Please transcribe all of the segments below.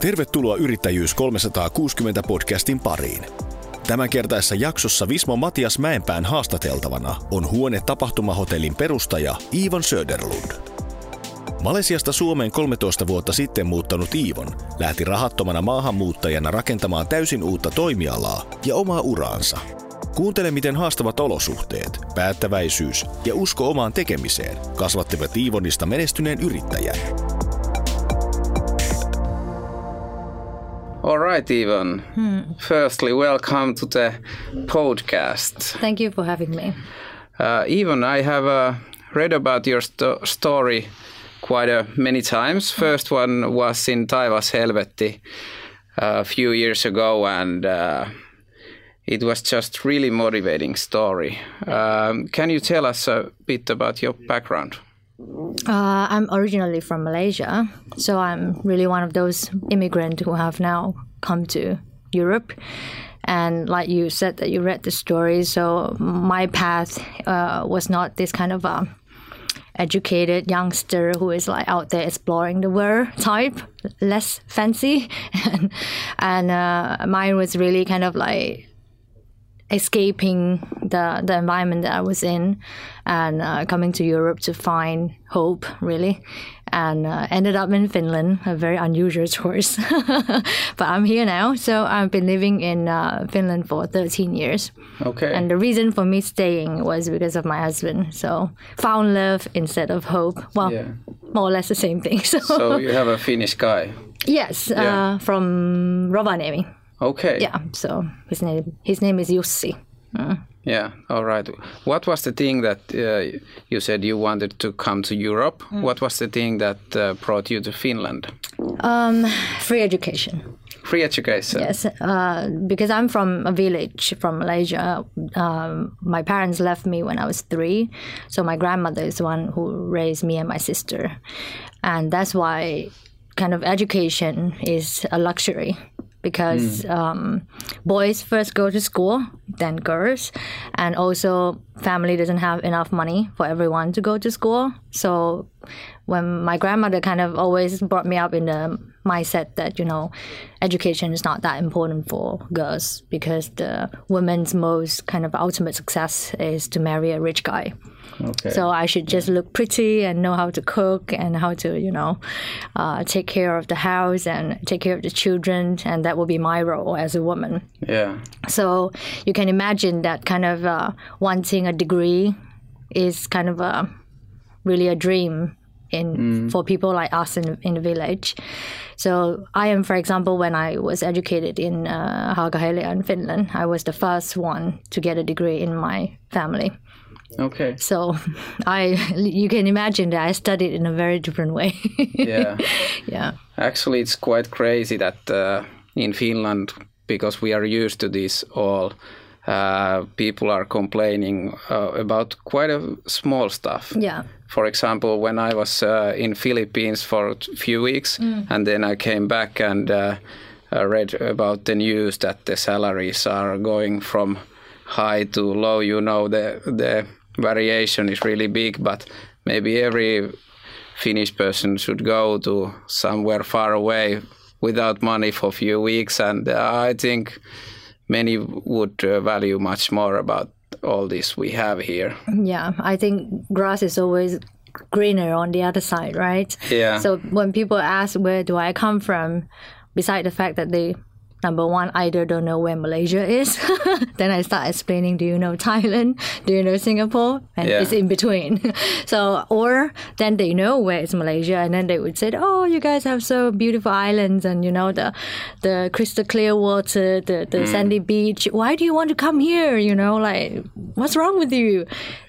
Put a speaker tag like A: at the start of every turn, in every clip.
A: Tervetuloa Yrittäjyys 360 podcastin pariin. Tämänkertaisessa jaksossa Vismo Matias Mäenpään haastateltavana on huone tapahtumahotellin perustaja Iivon Söderlund. Malesiasta Suomeen 13 vuotta sitten muuttanut Iivon lähti rahattomana maahanmuuttajana rakentamaan täysin uutta toimialaa ja omaa uraansa. Kuuntele, miten haastavat olosuhteet, päättäväisyys ja usko omaan tekemiseen kasvattivat Iivonista menestyneen yrittäjän.
B: All right, Ivon. Hmm. Firstly, welcome to the podcast.
C: Thank you for having me.
B: Uh, Ivon, I have uh, read about your sto- story quite a, many times. First one was in Taivas Helvetti uh, a few years ago, and uh, it was just really motivating story. Um, can you tell us a bit about your background?
C: Uh, I'm originally from Malaysia, so I'm really one of those immigrants who have now come to Europe. And like you said, that you read the story, so my path uh, was not this kind of a educated youngster who is like out there exploring the world type, less fancy, and, and uh, mine was really kind of like escaping the the environment that I was in and uh, coming to Europe to find hope really and uh, ended up in Finland a very unusual choice but I'm here now so I've been living in uh, Finland for 13 years
B: Okay.
C: and the reason for me staying was because of my husband so found love instead of hope well
B: Yeah.
C: more or less the same thing so,
B: so you have a Finnish guy.
C: yes
B: Yeah.
C: uh, from Rovaniemi
B: Okay.
C: yeah so his name his name is Jussi
B: Yeah. All right. What was the thing that uh, you said you wanted to come to Europe? What was the thing that uh, brought you to Finland?
C: Um, free education.
B: Free education.
C: Yes, uh, because I'm from a village from Malaysia. Um, my parents left me when I was three, so my grandmother is the one who raised me and my sister, and that's why kind of education is a luxury because um, boys first go to school, then girls, and also family doesn't have enough money for everyone to go to school. So when my grandmother kind of always brought me up in the mindset that you know education is not that important for girls because the woman's most kind of ultimate success is to marry a rich guy.
B: Okay.
C: So I should just look pretty and know how to cook and how to, you know, uh, take care of the house and take care of the children, and that will be my role as a woman.
B: yeah.
C: So you can imagine that kind of uh, wanting a degree is kind of a really a dream in for people like us in, in the village. So I am, for example, when I was educated in uh, in Finland, I was the first one to get a degree in my family.
B: Okay.
C: So I, you can imagine that I studied in a very different way.
B: Yeah.
C: yeah.
B: Actually, it's quite crazy that uh, in Finland, because we are used to this all, uh, people are complaining uh, about quite a small stuff.
C: Yeah.
B: For example, when I was uh, in Philippines for a few weeks, and then I came back and uh, read about the news that the salaries are going from high to low. You know, the the variation is really big, but maybe every Finnish person should go to somewhere far away without money for a few weeks, and uh, I think many would uh, value much more about all this we have here.
C: Yeah, I think grass is always greener on the other side, right?
B: Yeah.
C: So when people ask where do I come from, beside the fact that they number one either don't know where Malaysia is, then I start explaining, do you know Thailand? Do you know Singapore? And
B: Yeah.
C: it's in between. so or then they know where is Malaysia and then they would say, Oh, you guys have so beautiful islands and you know the the crystal clear water, the, the hmm. sandy beach. Why do you want to come here? You know, like what's wrong with you?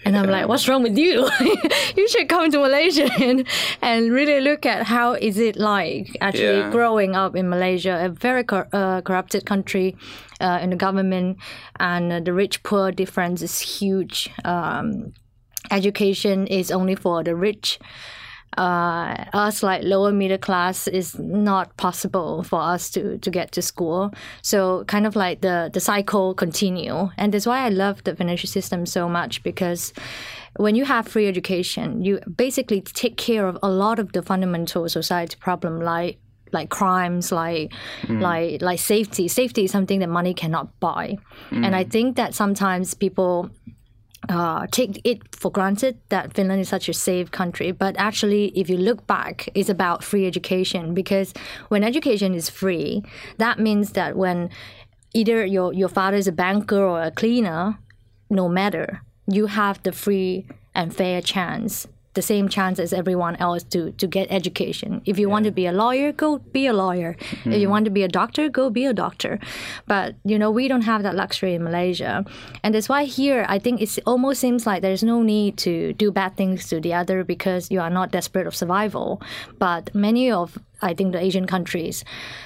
C: And I'm like, what's wrong with you? you should come to Malaysia and, and really look at how is it like actually
B: Yeah.
C: growing up in Malaysia, a very cor- uh, corrupted country uh, in the government, and uh, the rich poor difference is huge. Um, education is only for the rich. Uh, us like lower middle class is not possible for us to to get to school. So kind of like the the cycle continue, and that's why I love the financial system so much because when you have free education, you basically take care of a lot of the fundamental society problem like like crimes, like like like safety. Safety is something that money cannot buy, and I think that sometimes people uh, take it for granted that Finland is such a safe country. But actually, if you look back, it's about free education because when education is free, that means that when either your, your father is a banker or a cleaner, no matter, you have the free and fair chance the same chance as everyone else to to get education. If you want to be a lawyer, go be a lawyer. If you hmm. want to be a doctor, go be a doctor. But you know, we don't have that luxury in Malaysia. And that's why here I think it almost seems like there's no need to do bad things to the other because you are not desperate of survival. But many of I think the Asian countries,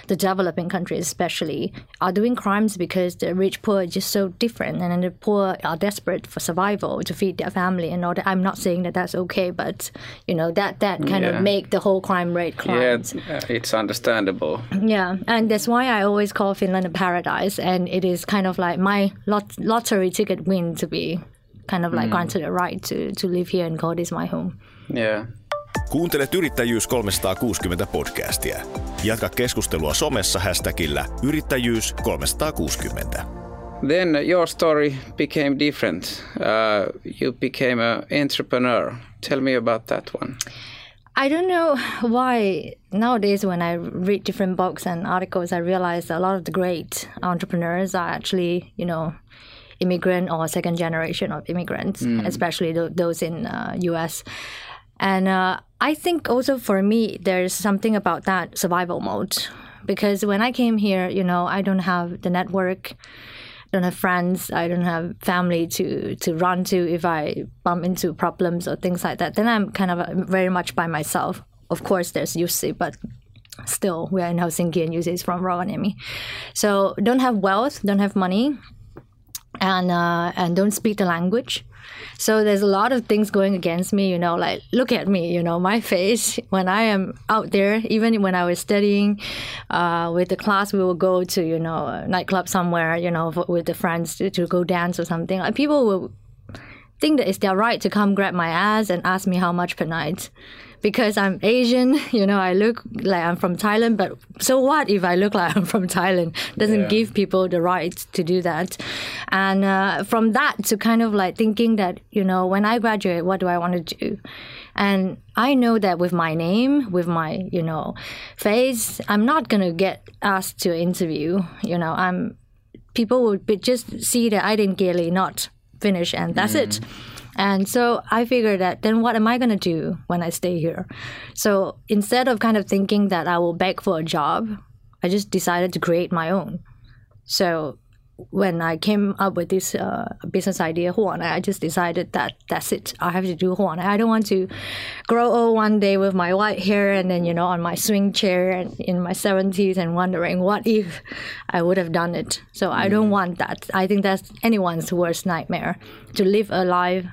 C: the developing countries especially, are doing crimes because the rich poor are just so different, and then the poor are desperate for survival to feed their family and all that. I'm not saying that that's okay, but you know that that kind
B: Yeah.
C: of make the whole crime rate
B: Yeah,
C: climbs.
B: uh, it's understandable.
C: Yeah, and that's why I always call Finland a paradise, and it is kind of like my lot- lottery ticket win to be kind of like granted a right to to live here and call this my home.
B: Yeah.
A: Kuuntelet Yrittäjyys 360 podcastia. Jatka keskustelua somessa hashtagillä Yrittäjyys 360.
B: Then your story became different. Uh, you became an entrepreneur. Tell me about that one.
C: I don't know why nowadays when I read different books and articles, I realize a lot of the great entrepreneurs are actually, you know, immigrant or second generation of immigrants, especially th- those in uh, U.S. And uh, I think also for me, there's something about that survival mode because when I came here, you know, I don't have the network don't have friends, I don't have family to to run to if I bump into problems or things like that. Then I'm kind of very much by myself. Of course, there's Jussi, but still, we're in Helsinki and Jussi is from Rovaniemi. So don't have wealth, don't have money, and uh, and don't speak the language. So there's a lot of things going against me, you know, like look at me, you know, my face when I am out there, even when I was studying uh, with the class, we will go to, you know, a nightclub somewhere, you know, with the friends to, to go dance or something. Like people will think that it's their right to come grab my ass and ask me how much per night. Because I'm Asian, you know, I look like I'm from Thailand, but so what if I look like I'm from Thailand? Doesn't
B: Yeah.
C: give people the right to do that. And uh, from that to kind of like thinking that, you know, when I graduate, what do I want to do? And I know that with my name, with my, you know, face, I'm not going to get asked to interview. You know, I'm, people would just see that I didn't really not finish and that's it. Mm. And so I figured that then what am I going to do when I stay here? So instead of kind of thinking that I will beg for a job, I just decided to create my own. So when I came up with this uh, business idea, Huana, I just decided that that's it. I have to do Huana. I don't want to grow old one day with my white hair and then, you know, on my swing chair and in my 70s and wondering what if I would have done it. So I don't want that. I think that's anyone's worst nightmare to live a life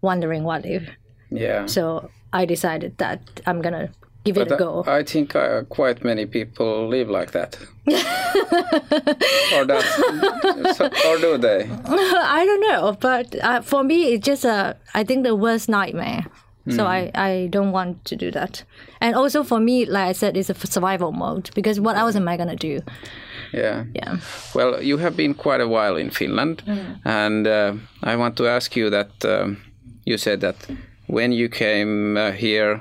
C: wondering what if.
B: Yeah.
C: So I decided that I'm going to give it a go.
B: I, I think uh, quite many people live like that. or so, or do they?
C: I don't know, but uh, for me, it's just a. I think the worst nightmare. So I, I don't want to do that. And also for me, like I said, it's a survival mode because what else am I gonna do?
B: Yeah.
C: Yeah.
B: Well, you have been quite a while in Finland, and uh, I want to ask you that um, you said that when you came uh, here,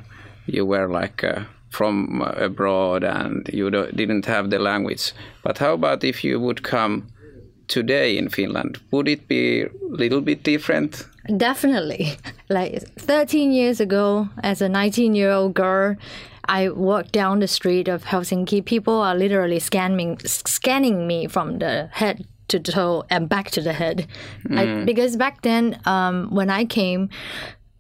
B: you were like uh, from abroad and you didn't have the language. But how about if you would come today in Finland? Would it be a little bit different?
C: Definitely. Like 13 years ago, as a 19 year old girl, I walked down the street of Helsinki. People are literally scanning, scanning me from the head to toe and back to the head. I, because back then, um, when I came,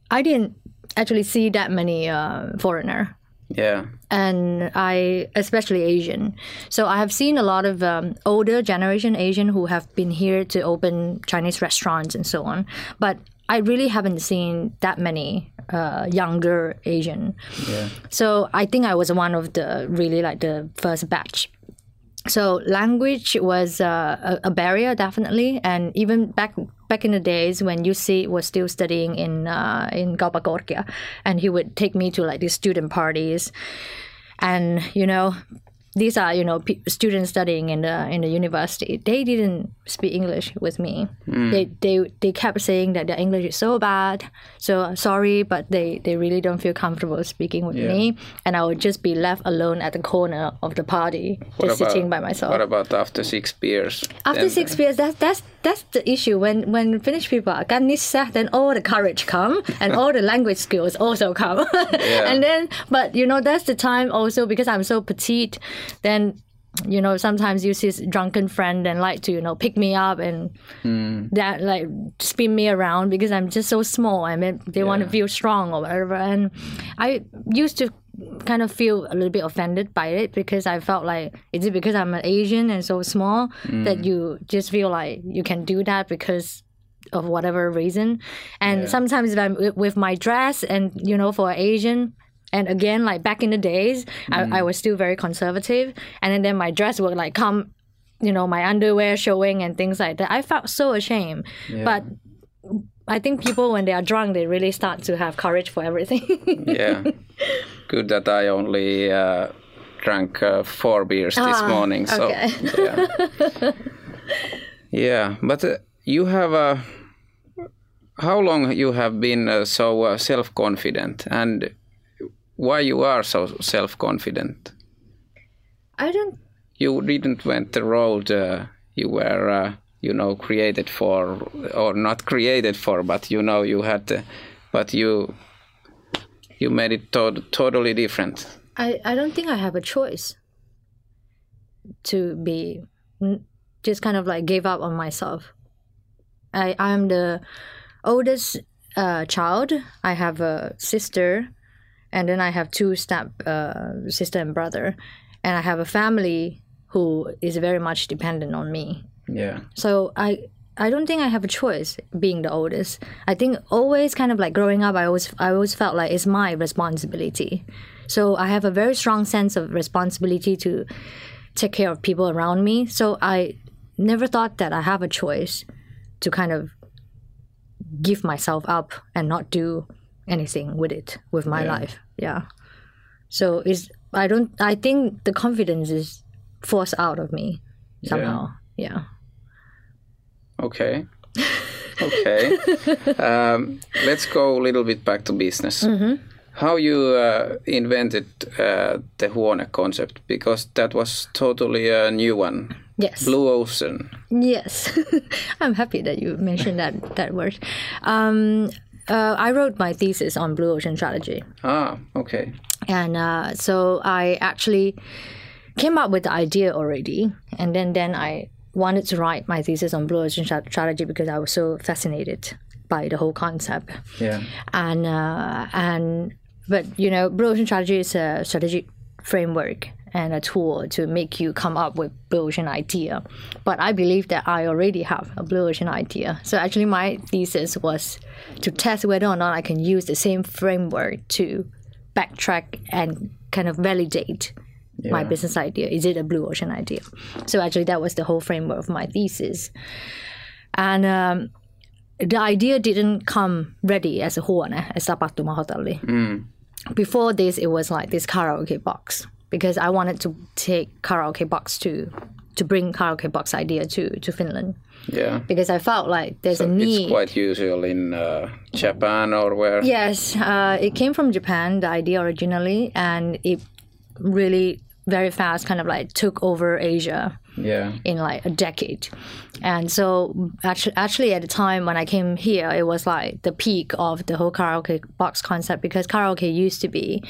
C: I didn't actually see that many uh, foreigner
B: Yeah.
C: and I, especially Asian. So I have seen a lot of um, older generation Asian who have been here to open Chinese restaurants and so on. But I really haven't seen that many uh, younger Asian. Yeah. So I think I was one of the really like the first batch. So language was uh, a, barrier, definitely, and even back back in the days when Jussi was still studying in uh, in Kauppakorkea, and he would take me to like these student parties, and you know these are you know pe- students studying in the in the university. They didn't speak english with me. Hmm. They, they they kept saying that their english is so bad so sorry but they they really don't feel comfortable speaking with me. And i would just be left alone at the corner of the party just sitting by myself.
B: What about after six beers?
C: after
B: Then-
C: six beers that, that's that's the issue. When when Finnish people are ganissa, then all the courage come and all the language skills also come. and then, but you know, that's the time also because I'm so petite. Then, you know, sometimes you see this drunken friend and like to you know pick me up and hmm. that like spin me around because I'm just so small. I mean, they want to feel strong or whatever. And I used to kind of feel a little bit offended by it because I felt like is it because I'm an Asian and so small that mm. you just feel like you can do that because of whatever reason. And sometimes if I'm with my dress and you know for Asian. And again, like back in the days, I, mm. I was still very conservative, and then, then my dress would like come, you know, my underwear showing and things like that. I felt so ashamed, but I think people when they are drunk, they really start to have courage for everything.
B: yeah. Good that I only uh, drank uh, four beers this morning. So
C: okay.
B: yeah. yeah, but uh, you have uh, how long you have been uh, so uh, self-confident and why you are so self-confident?
C: I don't.
B: You didn't went the road uh, you were uh, you know created for or not created for, but you know you had, uh, but you you made it to- totally different.
C: I, I don't think I have a choice to be just kind of like gave up on myself. I I'm the oldest uh, child. I have a sister, and then I have two step uh, sister and brother, and I have a family who is very much dependent on me.
B: Yeah.
C: So I I don't think I have a choice being the oldest. I think always kind of like growing up I always I always felt like it's my responsibility. So I have a very strong sense of responsibility to take care of people around me. So I never thought that I have a choice to kind of give myself up and not do anything with it with my life. Yeah. So it's I don't I think the confidence is forced out of me somehow. yeah.
B: Okay. Okay. um, let's go a little bit back to business. How you uh, invented uh, the Huone concept because that was totally a new one.
C: Yes.
B: Blue Ocean.
C: Yes, I'm happy that you mentioned that that word. Um, uh, I wrote my thesis on blue ocean strategy,
B: Ah, okay.
C: and uh, so I actually came up with the idea already, and then then I wanted to write my thesis on blue ocean strategy because I was so fascinated by the whole concept.
B: Yeah.
C: and uh, and but you know blue ocean strategy is a strategic framework and a tool to make you come up with blue ocean idea. But i believe that i already have a blue ocean idea. So actually my thesis was to test whether or not i can use the same framework to backtrack and kind of validate my business idea is it a blue ocean idea so actually that was the whole framework of my thesis and um, the idea didn't come ready as a huone, as tapahtuma hotelli. Before this, it was like this karaoke box because I wanted to take karaoke box to to bring karaoke box idea to to Finland
B: Yeah.
C: because I felt like there's a need.
B: It's quite usual in uh, Japan or where.
C: Yes, uh, it came from Japan, the idea originally, and it really very fast kind of like took over Asia
B: Yeah.
C: in like a decade. And so actually, actually at the time when I came here, it was like the peak of the whole karaoke box concept because karaoke used to be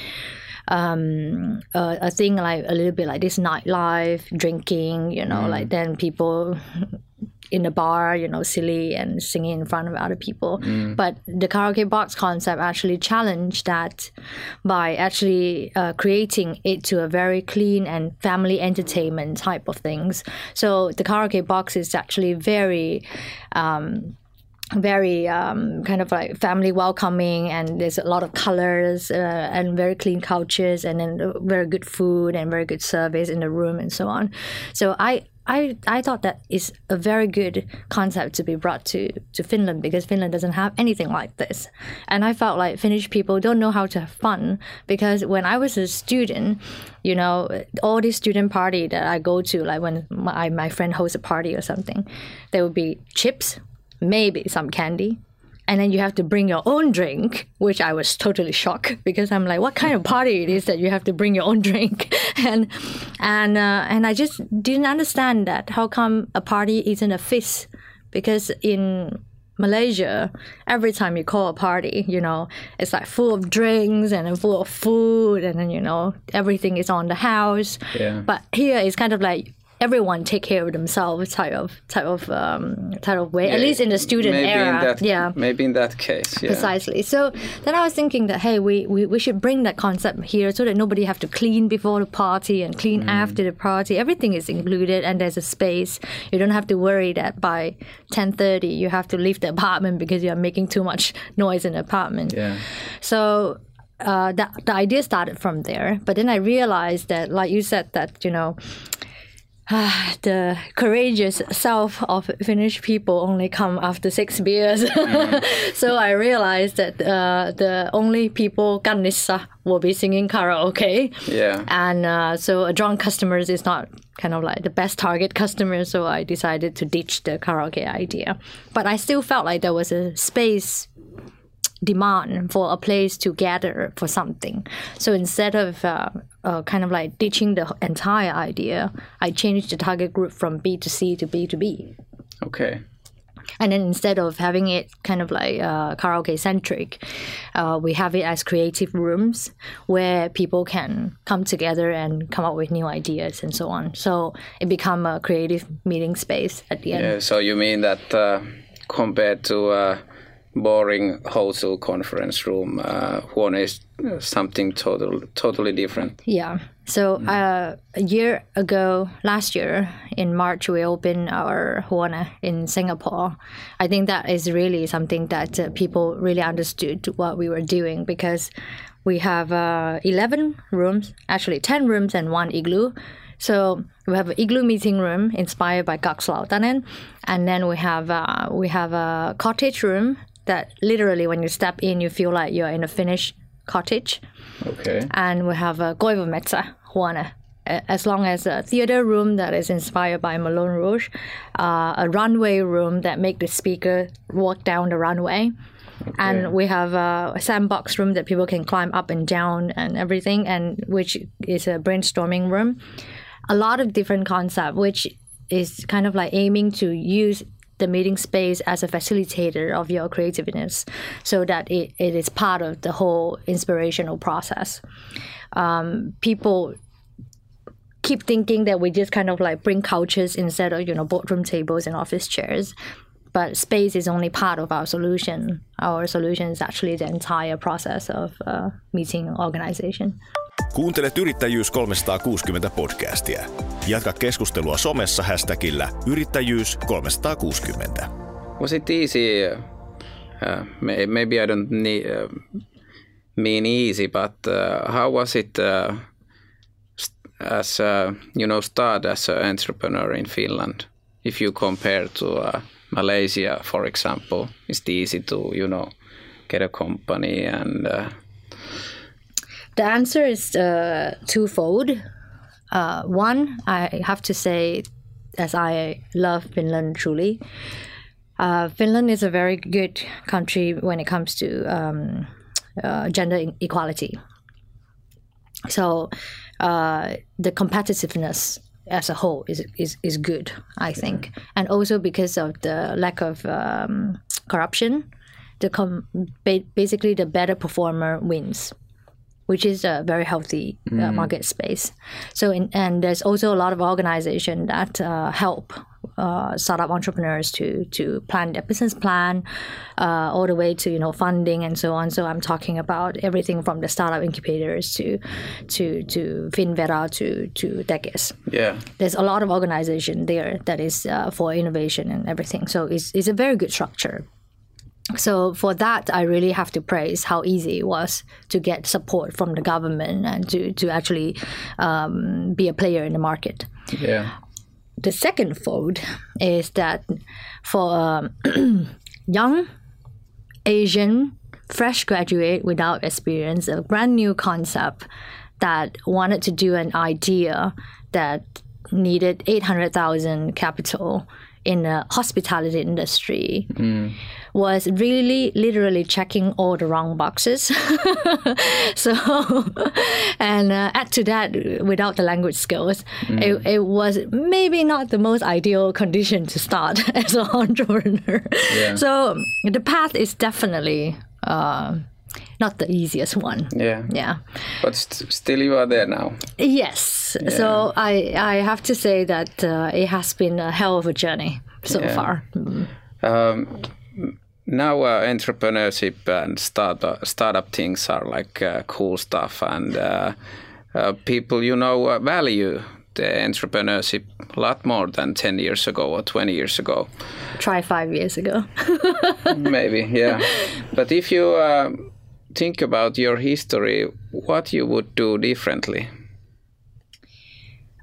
C: um, a, a thing like a little bit like this nightlife, drinking, you know, like then people in the bar, you know, silly and singing in front of other people. But the karaoke box concept actually challenged that by actually uh, creating it to a very clean and family entertainment type of things. So the karaoke box is actually very. Um, very um, kind of like family welcoming and there's a lot of colors uh, and very clean couches and then very good food and very good service in the room and so on so i I, I thought that is a very good concept to be brought to, to Finland because Finland doesn't have anything like this. And I felt like Finnish people don't know how to have fun because when I was a student, you know, all these student party that I go to, like when my, my friend hosts a party or something, there would be chips, maybe some candy, and then you have to bring your own drink, which I was totally shocked because I'm like, what kind of party it is that you have to bring your own drink, and and uh, and I just didn't understand that. How come a party isn't a feast? Because in Malaysia, every time you call a party, you know, it's like full of drinks and full of food, and then you know everything is on the house.
B: Yeah.
C: But here it's kind of like everyone take care of themselves type of type of um, type of way. At least in the student
B: maybe
C: era,
B: In that,
C: yeah.
B: Maybe in that case. Yeah.
C: Precisely. So then I was thinking that hey, we, we, we should bring that concept here so that nobody have to clean before the party and clean after the party. Everything is included and there's a space. You don't have to worry that by ten thirty you have to leave the apartment because you are making too much noise in the apartment.
B: Yeah.
C: So uh, the, the idea started from there. But then I realized that, like you said, that, you know, the courageous self of Finnish people only come after six beers. so I realized that uh, the only people kannissa will be singing karaoke.
B: Yeah.
C: And uh, so a drunk customers is not kind of like the best target customer. So I decided to ditch the karaoke idea. But I still felt like there was a space demand for a place to gather for something. So instead of uh, uh, kind of like ditching the entire idea, I changed the target group from B to C to B to B.
B: Okay.
C: And then instead of having it kind of like uh, karaoke centric, uh, we have it as creative rooms where people can come together and come up with new ideas and so on. So it become a creative meeting space at the end.
B: Yeah, so you mean that uh, compared to a boring hotel conference room, uh, Huone is something total, totally different.
C: Yeah. So uh, a year ago, last year in March, we opened our Huone in Singapore. I think that is really something that uh, people really understood what we were doing because we have uh, 11 rooms, actually 10 rooms and one igloo. So we have an igloo meeting room inspired by Kakslautanen, and then we have uh, we have a cottage room that literally when you step in, you feel like you're in a Finnish cottage
B: Okay.
C: and we have a Koivumetsä huone, as long as a theater room that is inspired by Moulin Rouge, uh, a runway room that make the speaker walk down the runway. And we have a sandbox room that people can climb up and down and everything, and which is a brainstorming room. A lot of different concept, which is kind of like aiming to use the meeting space as a facilitator of your creativeness so that it, it is part of the whole inspirational process. Um, people keep thinking that we just kind of like bring couches instead of, you know, boardroom tables and office chairs. But space is only part of our solution. Our solution is actually the entire process of uh, meeting organization.
A: Kuuntelet Yrittäjyys 360 podcastia. Jatka keskustelua somessa hashtagillä Yrittäjyys 360.
B: Was it easy? Uh, may- maybe I don't need, uh, mean easy, but uh, how was it uh, as uh, you know start as an entrepreneur in Finland? If you compare to uh, Malaysia, for example, is it easy to you know get a company and uh,
C: The answer is uh, twofold. Uh, one, I have to say, as I love Finland truly, uh, Finland is a very good country when it comes to um, uh, gender equality. So uh, the competitiveness as a whole is, is, is good, I think. And also because of the lack of um, corruption, the com- basically the better performer wins which is a very healthy uh, market space. So, in, and there's also a lot of organization that uh, help uh, startup entrepreneurs to to plan their business plan, uh, all the way to you know funding and so on. So I'm talking about everything from the startup incubators to to to Finnvera to to Tekes
B: yeah
C: there's a lot of organization there that is uh, for innovation and everything. So it's, it's a very good structure. So for that, I really have to praise how easy it was to get support from the government and to, to actually um, be a player in the market.
B: yeah
C: the second fold is that for um, young Asian fresh graduate without experience, a brand new concept that wanted to do an idea that needed 800,000 capital in the hospitality industry mm. Was really literally checking all the wrong boxes. so, and uh, add to that, without the language skills, mm. it, it was maybe not the most ideal condition to start as an entrepreneur. Yeah. So, the path is definitely. Uh, not the easiest one.
B: Yeah.
C: Yeah.
B: But st- still, you are there now.
C: Yes. Yeah. So I I have to say that uh, it has been a hell of a journey so yeah. far. Mm. Um,
B: now uh, entrepreneurship and startup startup things are like uh, cool stuff, and uh, uh, people you know uh, value the entrepreneurship a lot more than 10 years ago or 20 years ago.
C: Try five years ago.
B: Maybe, yeah. But if you think about your history, what you would do differently?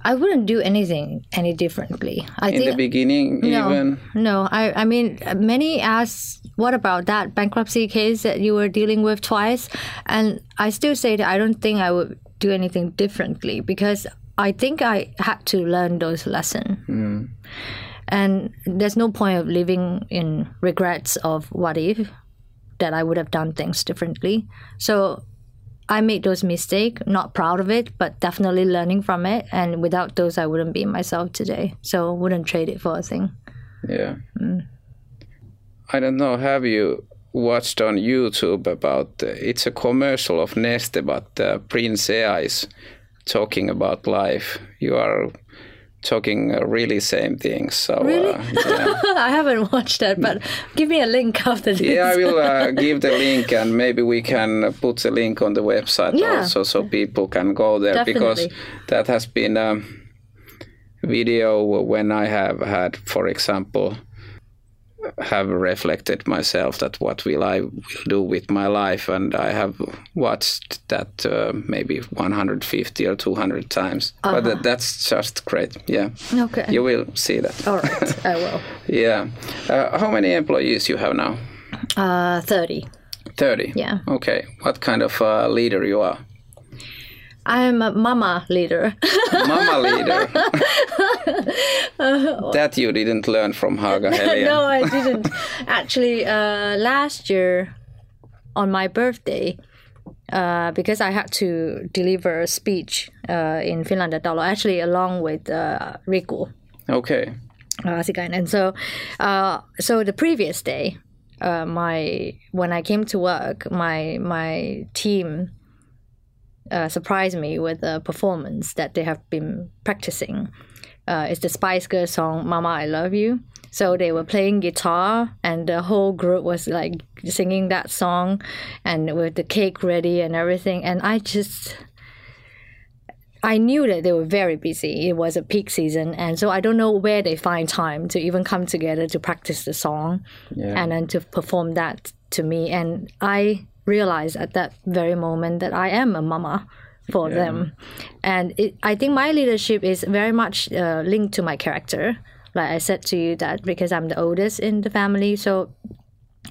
C: I wouldn't do anything any differently. I
B: in think, the beginning,
C: no,
B: even
C: no. I, I mean, many ask, "What about that bankruptcy case that you were dealing with twice?" And I still say that I don't think I would do anything differently because I think I had to learn those lessons. Mm. And there's no point of living in regrets of what if that I would have done things differently. So I made those mistakes, not proud of it, but definitely learning from it. And without those, I wouldn't be myself today. So wouldn't trade it for a thing.
B: Yeah. Mm. I don't know. Have you watched on YouTube about uh, it's a commercial of Neste, but uh, Prince Ea is talking about life. You are talking uh, really same things. So
C: really? Uh, yeah. I haven't watched that, but give me a link after this.
B: Yeah, I will uh, give the link, and maybe we can put the link on the website yeah. also, so people can go there
C: Definitely.
B: because that has been a video when I have had, for example have reflected myself that what will I will do with my life, and I have watched that uh, maybe 150 or 200 times. Uh-huh. But that, that's just great. Yeah.
C: Okay.
B: You will see that.
C: All right, I will.
B: yeah. Uh, how many employees you have now?
C: Uh, 30.
B: 30.
C: Yeah.
B: Okay. What kind of uh, leader you are?
C: I'm a mama leader.
B: mama leader. that you didn't learn from Haaga Helia.
C: no, I didn't. Actually, uh, last year on my birthday, uh, because I had to deliver a speech uh, in Finlandia actually along with uh, Riku.
B: Okay.
C: Uh, and so, uh, so the previous day, uh, my when I came to work, my my team uh, surprised me with the performance that they have been practicing. Uh, it's the Spice Girls song "Mama I Love You." So they were playing guitar, and the whole group was like singing that song, and with the cake ready and everything. And I just, I knew that they were very busy. It was a peak season, and so I don't know where they find time to even come together to practice the song, yeah. and then to perform that to me. And I realize at that very moment that I am a mama for yeah. them. And it, I think my leadership is very much uh, linked to my character. Like I said to you, that because I'm the oldest in the family, so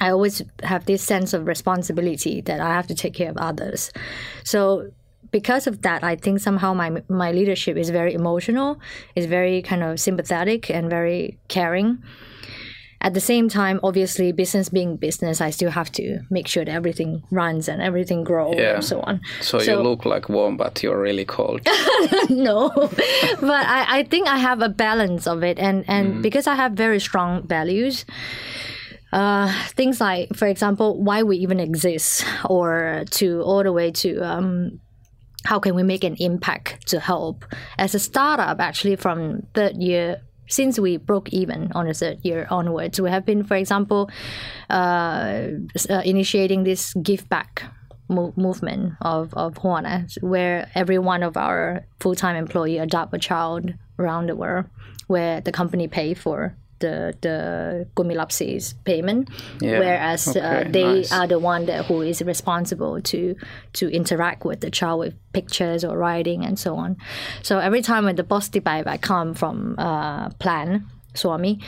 C: I always have this sense of responsibility that I have to take care of others. So because of that, I think somehow my my leadership is very emotional, is very kind of sympathetic and very caring at the same time, obviously, business being business, I still have to make sure that everything runs and everything grows yeah. and so on.
B: So, so, you look like warm, but you're really cold.
C: no, but I, I think I have a balance of it, and and mm. because I have very strong values. Uh, things like, for example, why we even exist, or to all the way to um, how can we make an impact to help. As a startup, actually, from third year since we broke even on the third year onwards, we have been, for example, uh, uh, initiating this give back mo- movement of, of Huone, where every one of our full time employee adopt a child around the world, where the company pay for the the kummilapsi's payment,
B: Yeah,
C: whereas uh, they
B: nice.
C: are the one that who is responsible to to interact with the child with pictures or writing and so on. So every time when the posti I come from uh, Plan Suomi,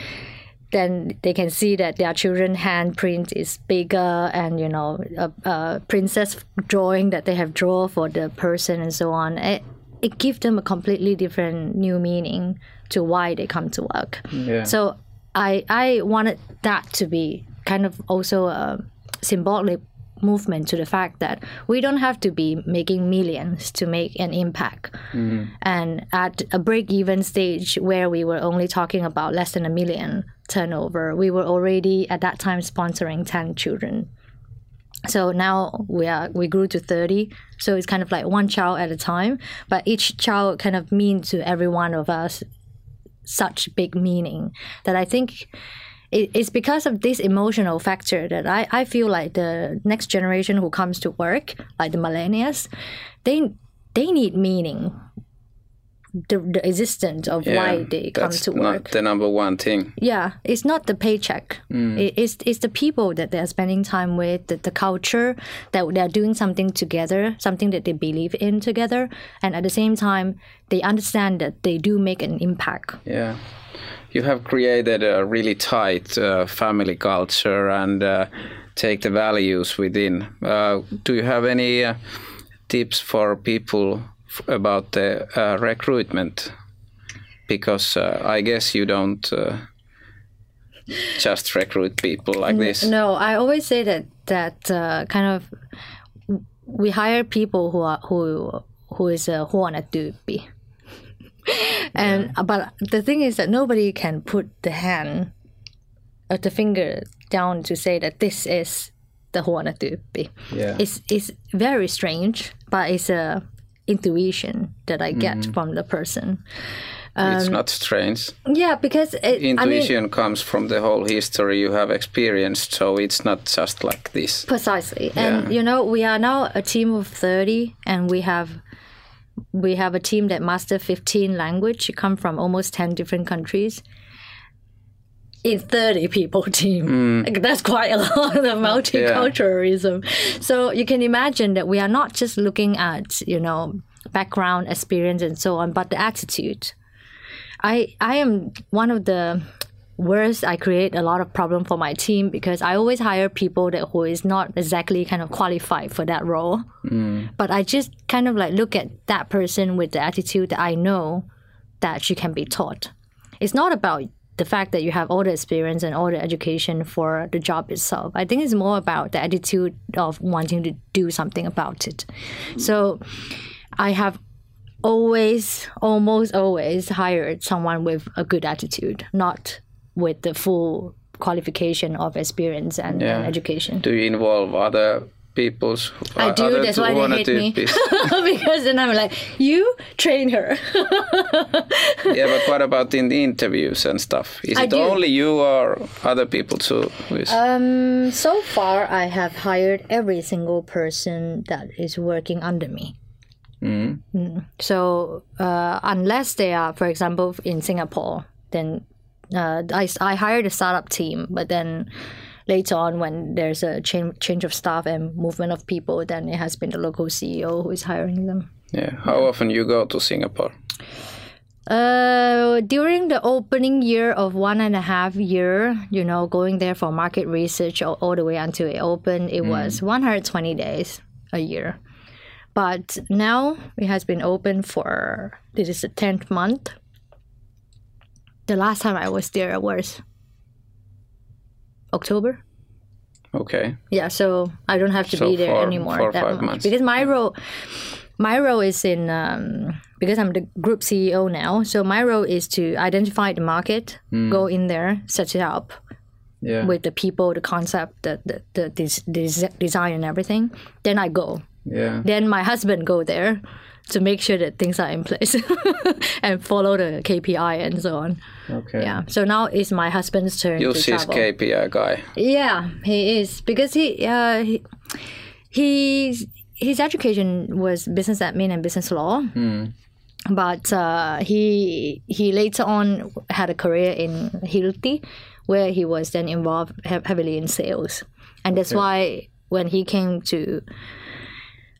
C: then they can see that their children handprint is bigger and you know a, a princess drawing that they have drawn for the person and so on it, it gives them a completely different new meaning to why they come to work
B: Yeah.
C: so i i wanted that to be kind of also a symbolic movement to the fact that we don't have to be making millions to make an impact mm-hmm. and at a break even stage where we were only talking about less than a million turnover, we were already at that time sponsoring 10 children. So now we are we grew to 30. So it's kind of like one child at a time, but each child kind of means to every one of us such big meaning that I think it's because of this emotional factor that I, I feel like the next generation who comes to work, like the millennials, they they need meaning. The, the existence of why they come
B: that's
C: to
B: not
C: work.
B: the number one thing.
C: Yeah, it's not the paycheck. It, it's it's the people that they're spending time with, the, the culture that they're doing something together, something that they believe in together, and at the same time they understand that they do make an impact.
B: Yeah. You have created a really tight uh, family culture and uh, take the values within. Uh, do you have any uh, tips for people about the uh, recruitment? Because uh, I guess you don't uh, just recruit people like this.
C: No, I always say that that uh, kind of we hire people who are who who is a huone be. And but the thing is that nobody can put the hand or the finger down to say that this is the huone tyyppi.
B: Yeah.
C: It's it's very strange, but it's a intuition that I get mm-hmm. from the person.
B: it's um, not strange.
C: Yeah, because it, I mean,
B: Intuition comes from the whole history you have experienced, so it's not just like this.
C: Precisely. And you know, we are now a team of 30 and we have we have a team that master 15 language, You come from almost 10 different countries. In 30 people team. Mm. Like, that's quite a lot of multiculturalism. So you can imagine that we are not just looking at, you know, background, experience and so on, but the attitude. I I am one of the worst. I create a lot of problem for my team because I always hire people that who is not exactly kind of qualified for that role. Mm. But I just kind of like look at that person with the attitude that I know that she can be taught. It's not about the fact that you have all the experience and all the education for the job itself. I think it's more about the attitude of wanting to do something about it. So I have always, almost always hired someone with a good attitude, not with the full qualification of experience and, and education.
B: Do you involve other people's?
C: I do. That's why they hate me. because then I'm like, you train her.
B: yeah, but what about in the interviews and stuff? Is
C: I
B: it
C: do.
B: only you or other people too? Who is,
C: um, so far, I have hired every single person that is working under me. Mm. So uh, unless they are, for example, in Singapore, then uh, I, I hired a startup team, but then later on when there's a change, change of staff and movement of people, then it has been the local CEO who is hiring them.
B: yeah. How often you go to Singapore?
C: Uh, during the opening year of one and a half year, you know, going there for market research all, all the way until it opened, it was 120 days a year. But now it has been open for this is the 10th month. The last time I was there was October.
B: Okay.
C: Yeah, so I don't have to
B: So
C: be there
B: four-
C: anymore
B: four or
C: that
B: five
C: much
B: months.
C: because my role, my role is in um, because I'm the group CEO now. So my role is to identify the market,
B: Hmm.
C: go in there, set it up
B: Yeah.
C: with the people, the concept, the the, the des- des- design and everything. Then I go.
B: yeah.
C: Then my husband go there to make sure that things are in place and follow the KPI and so on.
B: Okay.
C: Yeah. So now it's my husband's turn to
B: Jussi is
C: travel.
B: KPI guy.
C: Yeah, he is because he uh, he he's, his education was business admin and business law, but uh, he he later on had a career in Hilti, where he was then involved he- heavily in sales, and that's why when he came to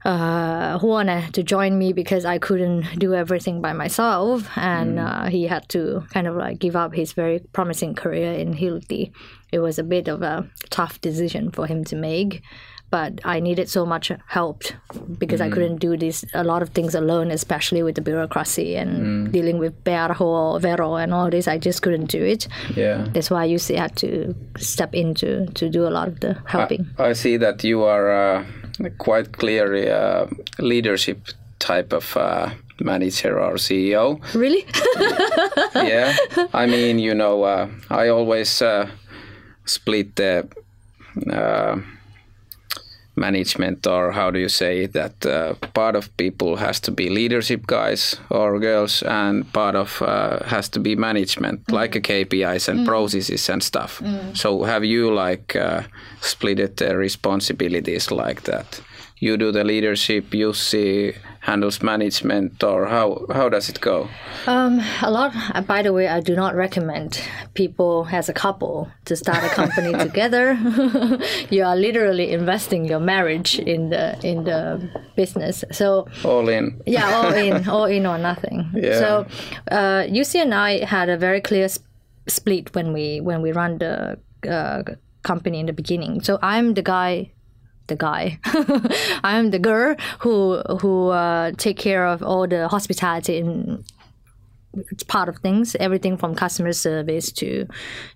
C: uh, Huone to join me because I couldn't do everything by myself, and uh, he had to kind of like give up his very promising career in Hilti. It was a bit of a tough decision for him to make, but I needed so much help because I couldn't do this a lot of things alone, especially with the bureaucracy and dealing with Perho, Vero, and all this. I just couldn't do it.
B: Yeah.
C: That's why I usually had to step in to, to do a lot of the helping.
B: I see that you are uh, quite clearly a leadership type of uh, manager or CEO.
C: really?
B: yeah, I mean, you know, uh, I always uh, split the uh, management, or how do you say that uh, part of people has to be leadership guys or girls, and part of uh, has to be management, like a KPIs and processes and stuff. So, have you like uh, split the responsibilities like that? You do the leadership, Jussi handles management, or how how does it go?
C: Um, a lot. By the way, I do not recommend people as a couple to start a company together. you are literally investing your marriage in the in the business. So
B: All in.
C: yeah, all in, all in or nothing.
B: Yeah.
C: So uh, Jussi and I had a very clear sp- split when we when we run the uh, company in the beginning. So I'm the guy. The guy, I'm the girl who who uh, take care of all the hospitality and it's part of things. Everything from customer service to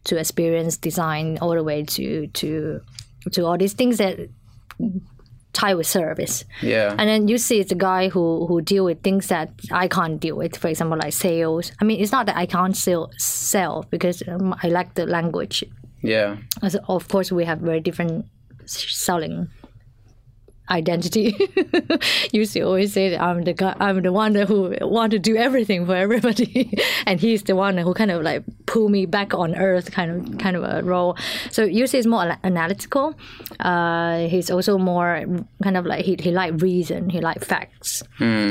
C: to experience design all the way to to to all these things that tie with service.
B: Yeah.
C: and then you see it's the guy who who deal with things that I can't deal with. For example like sales. I mean it's not that I can't sell sell because um, I like the language.
B: Yeah.
C: as of course we have very different selling identity. used to always say I'm the guy, I'm the one who want to do everything for everybody, and he's the one who kind of like pull me back on earth, kind of kind of a role. So usually is more analytical. Uh, he's also more kind of like he he like reason, he like facts.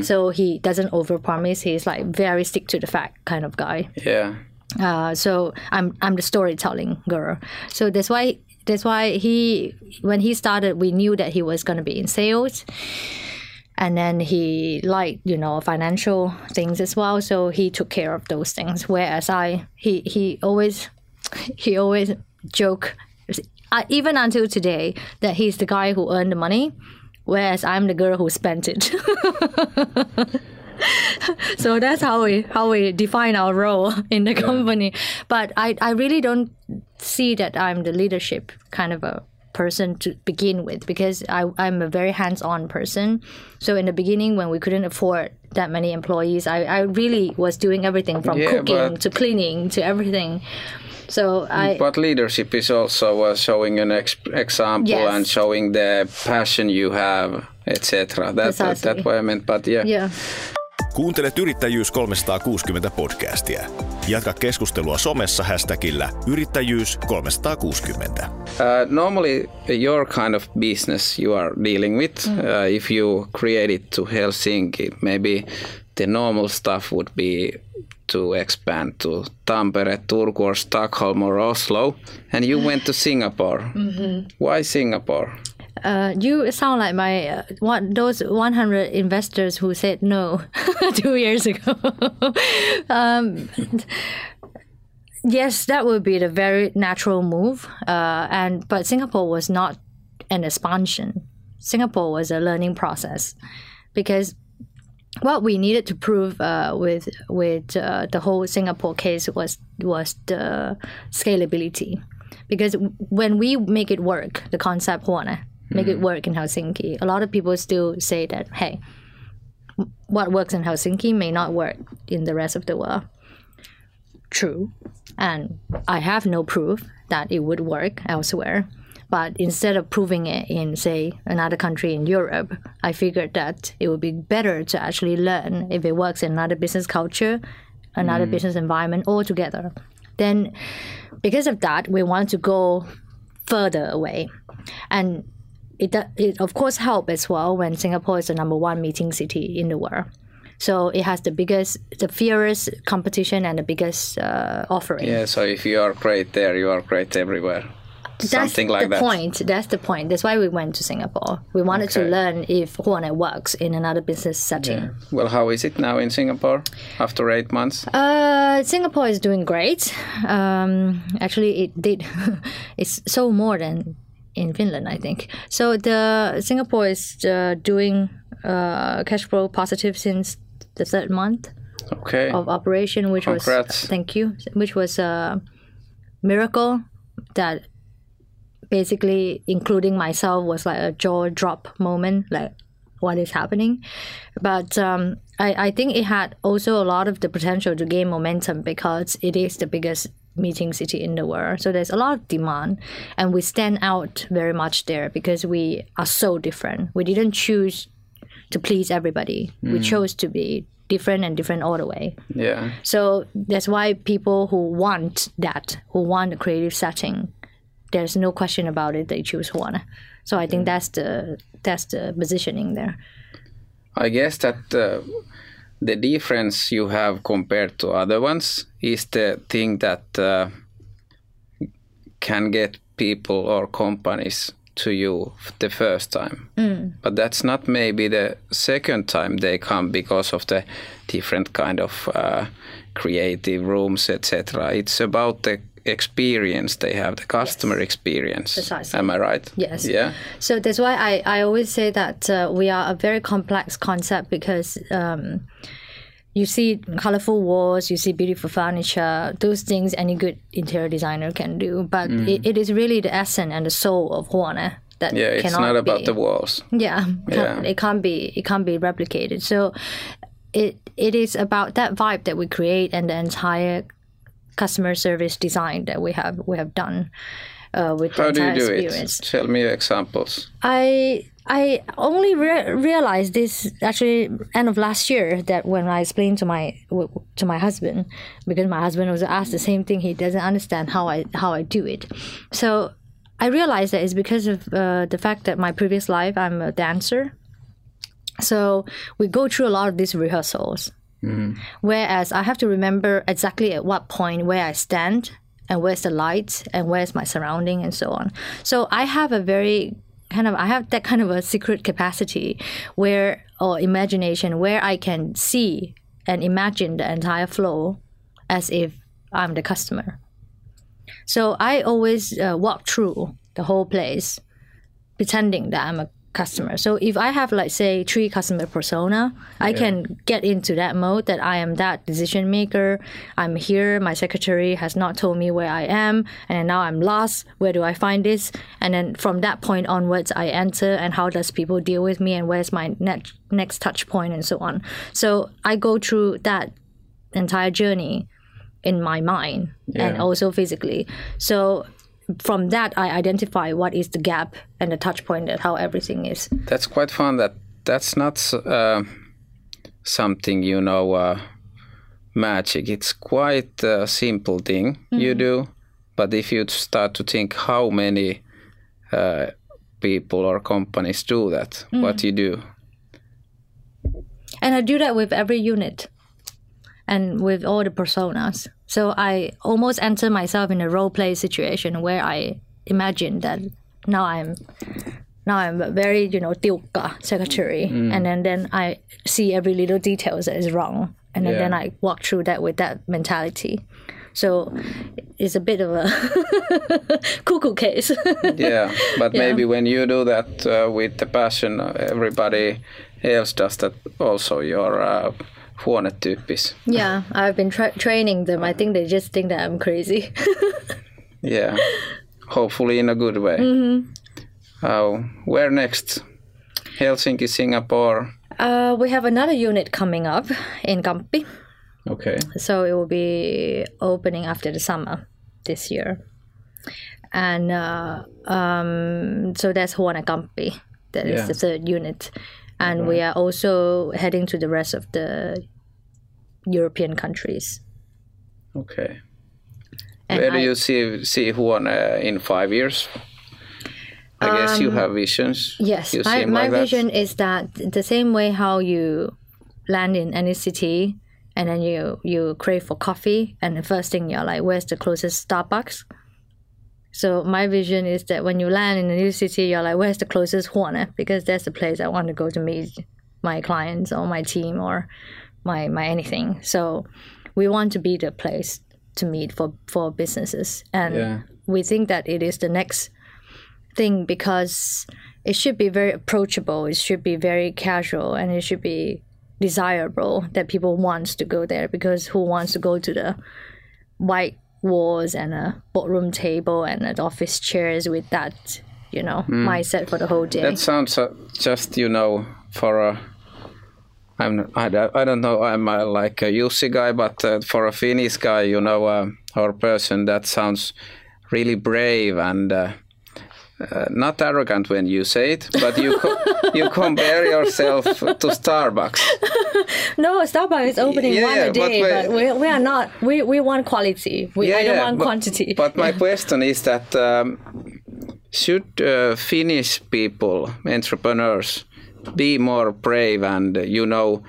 C: So he doesn't overpromise. He's like very stick to the fact kind of guy.
B: Yeah.
C: Uh, so I'm I'm the storytelling girl. So that's why that's why he when he started, we knew that he was going to be in sales, and then he liked you know financial things as well. So he took care of those things. Whereas I he he always he always joke. Uh, even until today, that he's the guy who earned the money, whereas I'm the girl who spent it. so that's how we how we define our role in the company. But I, I really don't see that I'm the leadership kind of a person to begin with because I, I'm a very hands-on person. So in the beginning when we couldn't afford that many employees, I, I really was doing everything from
B: Yeah,
C: cooking to cleaning to everything. So I
B: But leadership is also uh, showing an ex- example
C: Yes.
B: and showing the passion you have, etc. That, that,
C: Precisely.
B: that what I meant. But yeah.
C: yeah.
A: Kuuntelet Yrittäjyys 360 podcastia. Jatka keskustelua somessa hashtagillä yrittäjyys 360.
B: Uh, normally, your kind of business you are dealing with, uh, if you create it to Helsinki, maybe the normal stuff would be to expand to Tampere, Turku, or Stockholm, or Oslo, and you went to Singapore. Why Singapore?
C: Uh, you sound like my uh, one those 100 investors who said no two years ago. um, yes, that would be the very natural move. Uh, and but Singapore was not an expansion. Singapore was a learning process because what we needed to prove uh, with with uh, the whole Singapore case was was the scalability, because when we make it work, the concept Huone, make it hmm. work in Helsinki, a lot of people still say that hey, what works in Helsinki may not work in the rest of the world. True, and I have no proof that it would work elsewhere. But instead of proving it in, say, another country in Europe, I figured that it would be better to actually learn if it works in another business culture, another hmm. business environment altogether. Then, because of that, we want to go further away. And it, do- it of course helped as well when Singapore is the number one meeting city in the world. So it has the biggest, the fiercest competition and the biggest uh, offering.
B: Yeah, so if you are great there, you are great everywhere.
C: That's
B: Something like
C: the
B: that.
C: point. That's the point. That's why we went to Singapore. We wanted to learn if Huone works in another business setting.
B: Well, how is it now in Singapore after eight months?
C: Uh, Singapore is doing great. Um, actually, it did. it's so more than in Finland, I think. So the Singapore is uh, doing uh, cash flow positive since the third month
B: Okay.
C: of operation, which
B: Congrats.
C: was thank you, which was a miracle that basically, including myself, was like a jaw drop moment, like what is happening. But um, I, I think it had also a lot of the potential to gain momentum because it is the biggest meeting city in the world. So there's a lot of demand, and we stand out very much there because we are so different. We didn't choose to please everybody. We chose to be different and different all the way.
B: Yeah.
C: So that's why people who want that, who want a creative setting, there's no question about it. They choose Huone. So I think that's the that's the positioning there.
B: I guess that uh, the difference you have compared to other ones is the thing that uh, can get people or companies to you the first time. But that's not maybe the second time they come because of the different kind of uh, creative rooms, etc. It's about the experience they have, the customer experience.
C: Precisely.
B: Am I right?
C: Yes.
B: Yeah.
C: So that's why I, I always say that uh, we are a very complex concept because um, you see colorful walls, you see beautiful furniture, those things any good interior designer can do. But it, it is really the essence and the soul of Huone that
B: Mm. Yeah, it's not about
C: be,
B: the walls.
C: yeah,
B: Yeah.
C: It can't be it can't be replicated. So it it is about that vibe that we create and the entire customer service design that we have we have done uh, with
B: How
C: the
B: do you
C: entire
B: do
C: experience.
B: it? Tell me examples.
C: I I only re- realized this actually end of last year that when I explained to my to my husband because my husband was asked the same thing he doesn't understand how I how I do it so I realized that it's because of uh, the fact that my previous life I'm a dancer so we go through a lot of these rehearsals whereas I have to remember exactly at what point where I stand and where's the light and where's my surrounding and so on. So I have a very kind of I have that kind of a secret capacity where or imagination where I can see and imagine the entire flow as if I'm the customer. So I always uh, walk through the whole place pretending that I'm a customer. So if I have like say three customer persona, I can get into that mode that I am that decision maker. I'm here. My secretary has not told me where I am, and now I'm lost. Where do I find this? And then from that point onwards, I enter and how does people deal with me, and where's my next next touch point, and so on. So I go through that entire journey in my mind and also physically. So from that, I identify what is the gap and the touch point that how everything is.
B: That's quite fun. That that's not uh, something you know uh, magic. It's quite a simple thing you do, but if you start to think how many uh, people or companies do that, what you do,
C: And I do that with every unit and with all the personas. So I almost enter myself in a role play situation where I imagine that now I'm now I'm a very, you know, tiukka secretary and then, then I see every little details that is wrong. And then,
B: Yeah.
C: then I walk through that with that mentality. So it's a bit of a cuckoo case.
B: yeah. But maybe when you do that uh, with the passion, everybody else does that also. Your uh, huonetyyppis.
C: yeah, I've been tra- training them. I think they just think that I'm crazy.
B: Yeah. Hopefully in a good way. Mm-hmm. Uh, where next? Helsinki, Singapore.
C: Uh, we have another unit coming up in Kamppi,
B: Okay.
C: so it will be opening after the summer this year. And uh, um, so that's Huone Kamppi, that is
B: Yeah.
C: the third unit. And we are also heading to the rest of the European countries.
B: Okay.
C: And
B: Where do you see see Huone in five years? I guess you have visions.
C: Um, Yes,
B: You
C: my, my
B: like
C: vision is that the same way how you land in any city and then you you crave for coffee and the first thing you're like where's the closest starbucks so my vision is that when you land in a new city you're like where's the closest Huone? because that's the place i want to go to meet my clients or my team or my my anything so we want to be the place to meet for for businesses and
B: Yeah.
C: we think that it is the next thing because it should be very approachable it should be very casual and it should be desirable that people wants to go there because who wants to go to the white walls and a boardroom table and an office chairs with that you know mindset for the whole day
B: That sounds uh, just you know for a. I'm I, don't- I don't know I'm uh, like a Jussi guy, but uh, for a Finnish guy, you know, uh, or person, that sounds really brave and uh, uh, not arrogant when you say it, but you co- you compare yourself to Starbucks.
C: no starbucks is opening
B: Yeah,
C: one
B: yeah,
C: a
B: but
C: day but, we, we are not we, we want quality we, i don't want
B: but,
C: quantity
B: But my question is that um, should uh, Finnish people, entrepreneurs, be more brave and uh, you know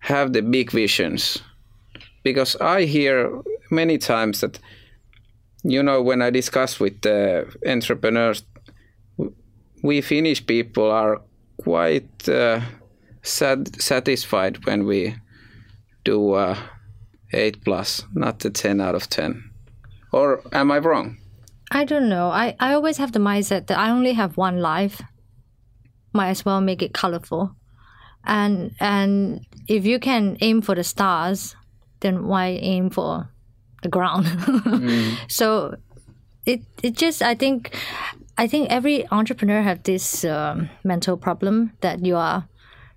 B: have the big visions? Because I hear many times that you know when I discuss with uh, entrepreneurs, we Finnish people are quite uh, sad, satisfied when we do uh, eight plus, not the ten out of ten. Or am I wrong?
C: I don't know. I, I always have the mindset that I only have one life. Might as well make it colorful. And and if you can aim for the stars, then why aim for the ground? So it it just I think I think every entrepreneur have this um, mental problem that you are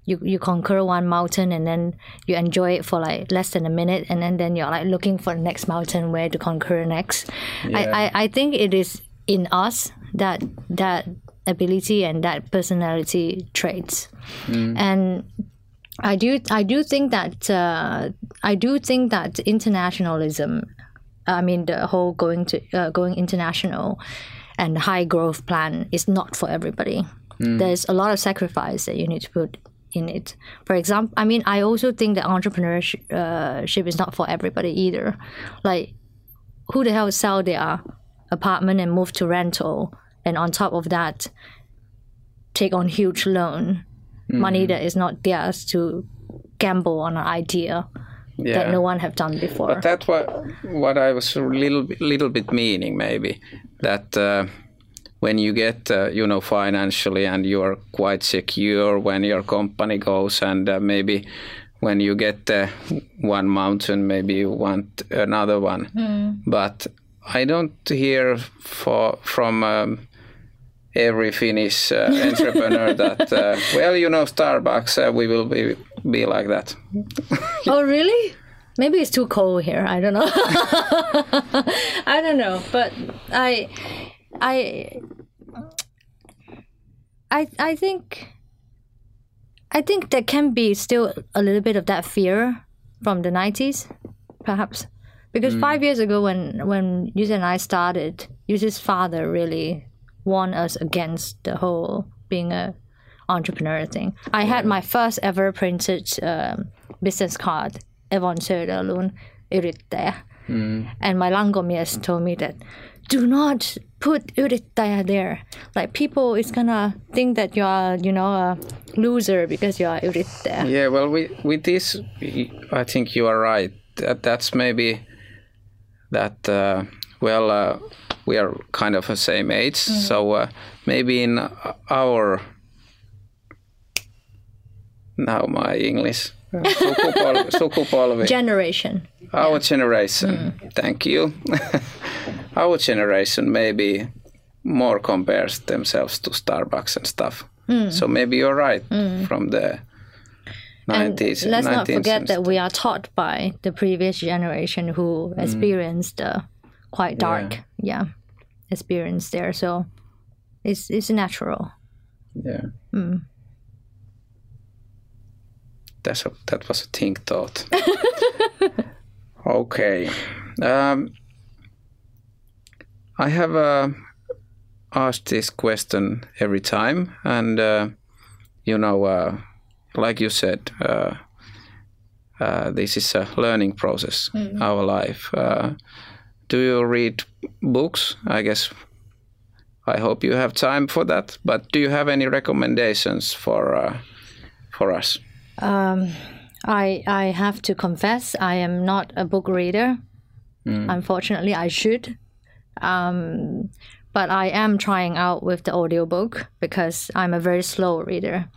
C: you, you conquer one mountain and then you enjoy it for like less than a minute and then, then you're like looking for the next mountain where to conquer next. I, I, I think it is in us that that ability and that personality traits. And I do I do think that uh, I do think that internationalism I mean the whole going to uh, going international and high growth plan is not for everybody. There's a lot of sacrifice that you need to put in it. For example, I mean, I also think that entrepreneurship uh, is not for everybody either. Like, who the hell sell their apartment and move to rental, and on top of that, take on huge loan, money that is not theirs to gamble on an idea that no one have done before.
B: But that's what what I was a little bit- little bit meaning maybe that uh, when you get uh, you know financially and you are quite secure when your company goes and uh, maybe when you get uh, one mountain maybe you want another one but I don't hear for from um, every Finnish uh, entrepreneur that uh, well you know Starbucks uh, we will be be like that
C: Oh, really? Maybe it's too cold here. I don't know. I don't know, but I, I, I, I think, I think there can be still a little bit of that fear from the nineties, perhaps, because five years ago when when Jussi and I started, Jussi's father really warned us against the whole being a entrepreneur thing. I had my first ever printed um, business card, Ivon Söderlund, yrittäjä. And my langomies told me that do not put yrittäjä there. Like people is gonna think that you are, you know, a loser because you are yrittäjä.
B: Yeah, well, with with this, I think you are right. That that's maybe that. Uh, well, uh, we are kind of the same age, so uh, maybe in our now my English sukupol, sukupolvi,
C: Generation.
B: our generation. Thank you. our generation maybe more compares themselves to Starbucks and stuff. Hmm. So maybe you're right hmm. from the
C: And let's not forget that we are taught by the previous generation who hmm. experienced the quite dark, yeah, experience there. So it's it's natural.
B: Yeah. That's a, that was a think thought. okay. Um, I have uh, asked this question every time, and uh, you know, uh, like you said, uh, uh, this is a learning process, mm. our life. Uh, do you read books? I guess I hope you have time for that. But do you have any recommendations for uh, for us? Um,
C: I I have to confess I am not a book reader. Mm. Unfortunately, I should. Um, but I am trying out with the audiobook because I'm a very slow reader.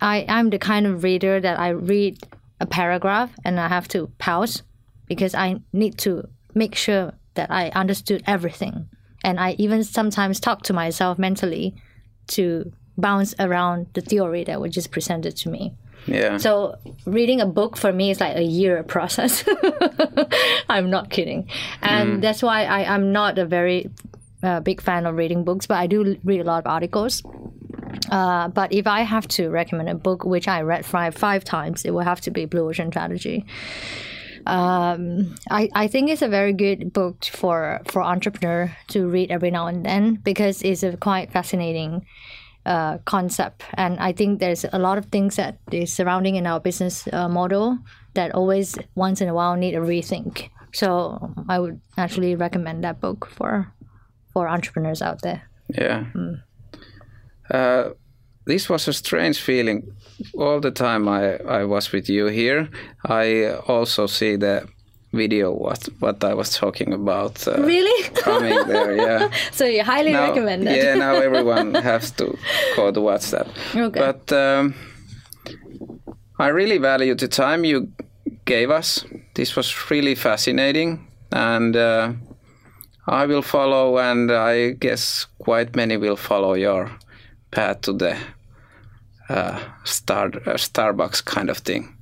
C: I, I'm the kind of reader that I read a paragraph and I have to pause because I need to make sure that I understood everything. And I even sometimes talk to myself mentally to bounce around the theory that was just presented to me.
B: Yeah.
C: So reading a book for me is like a year process. I'm not kidding, and mm. that's why I, I'm not a very uh, big fan of reading books, but I do read a lot of articles. Uh, but if I have to recommend a book which I read five five times, it will have to be Blue Ocean Strategy. Um, I, I think it's a very good book for for entrepreneur to read every now and then because it's a quite fascinating uh, concept. And I think there's a lot of things that is surrounding in our business uh, model that always once in a while need a rethink. So I would actually recommend that book for for entrepreneurs out there.
B: Yeah. Mm. Uh, this was a strange feeling. All the time I, I was with you here, I also see the video what what I was talking about.
C: Uh, really?
B: coming there, yeah.
C: so you highly
B: now,
C: recommend it.
B: yeah, now everyone has to go to watch that.
C: Okay.
B: But um, I really value the time you gave us. This was really fascinating, and uh, I will follow, and I guess quite many will follow your path to the uh, star uh, Starbucks kind of thing.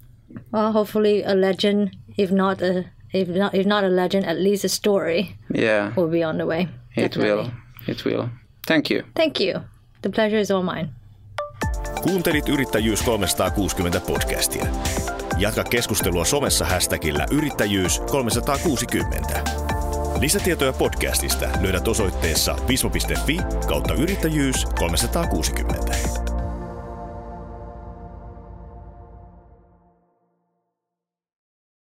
C: Well, hopefully a legend, if not a if not if not a legend, at least a story.
B: Yeah,
C: will be on the way.
B: It will. It will. Thank you.
C: Thank you. The pleasure is all mine.
A: Kuuntelit Yrittäjyys 360 podcastia. Jatka keskustelua somessa hashtagillä yrittäjyys 360. Lisätietoja podcastista löydät osoitteessa vismo.fi kautta yrittäjyys 360.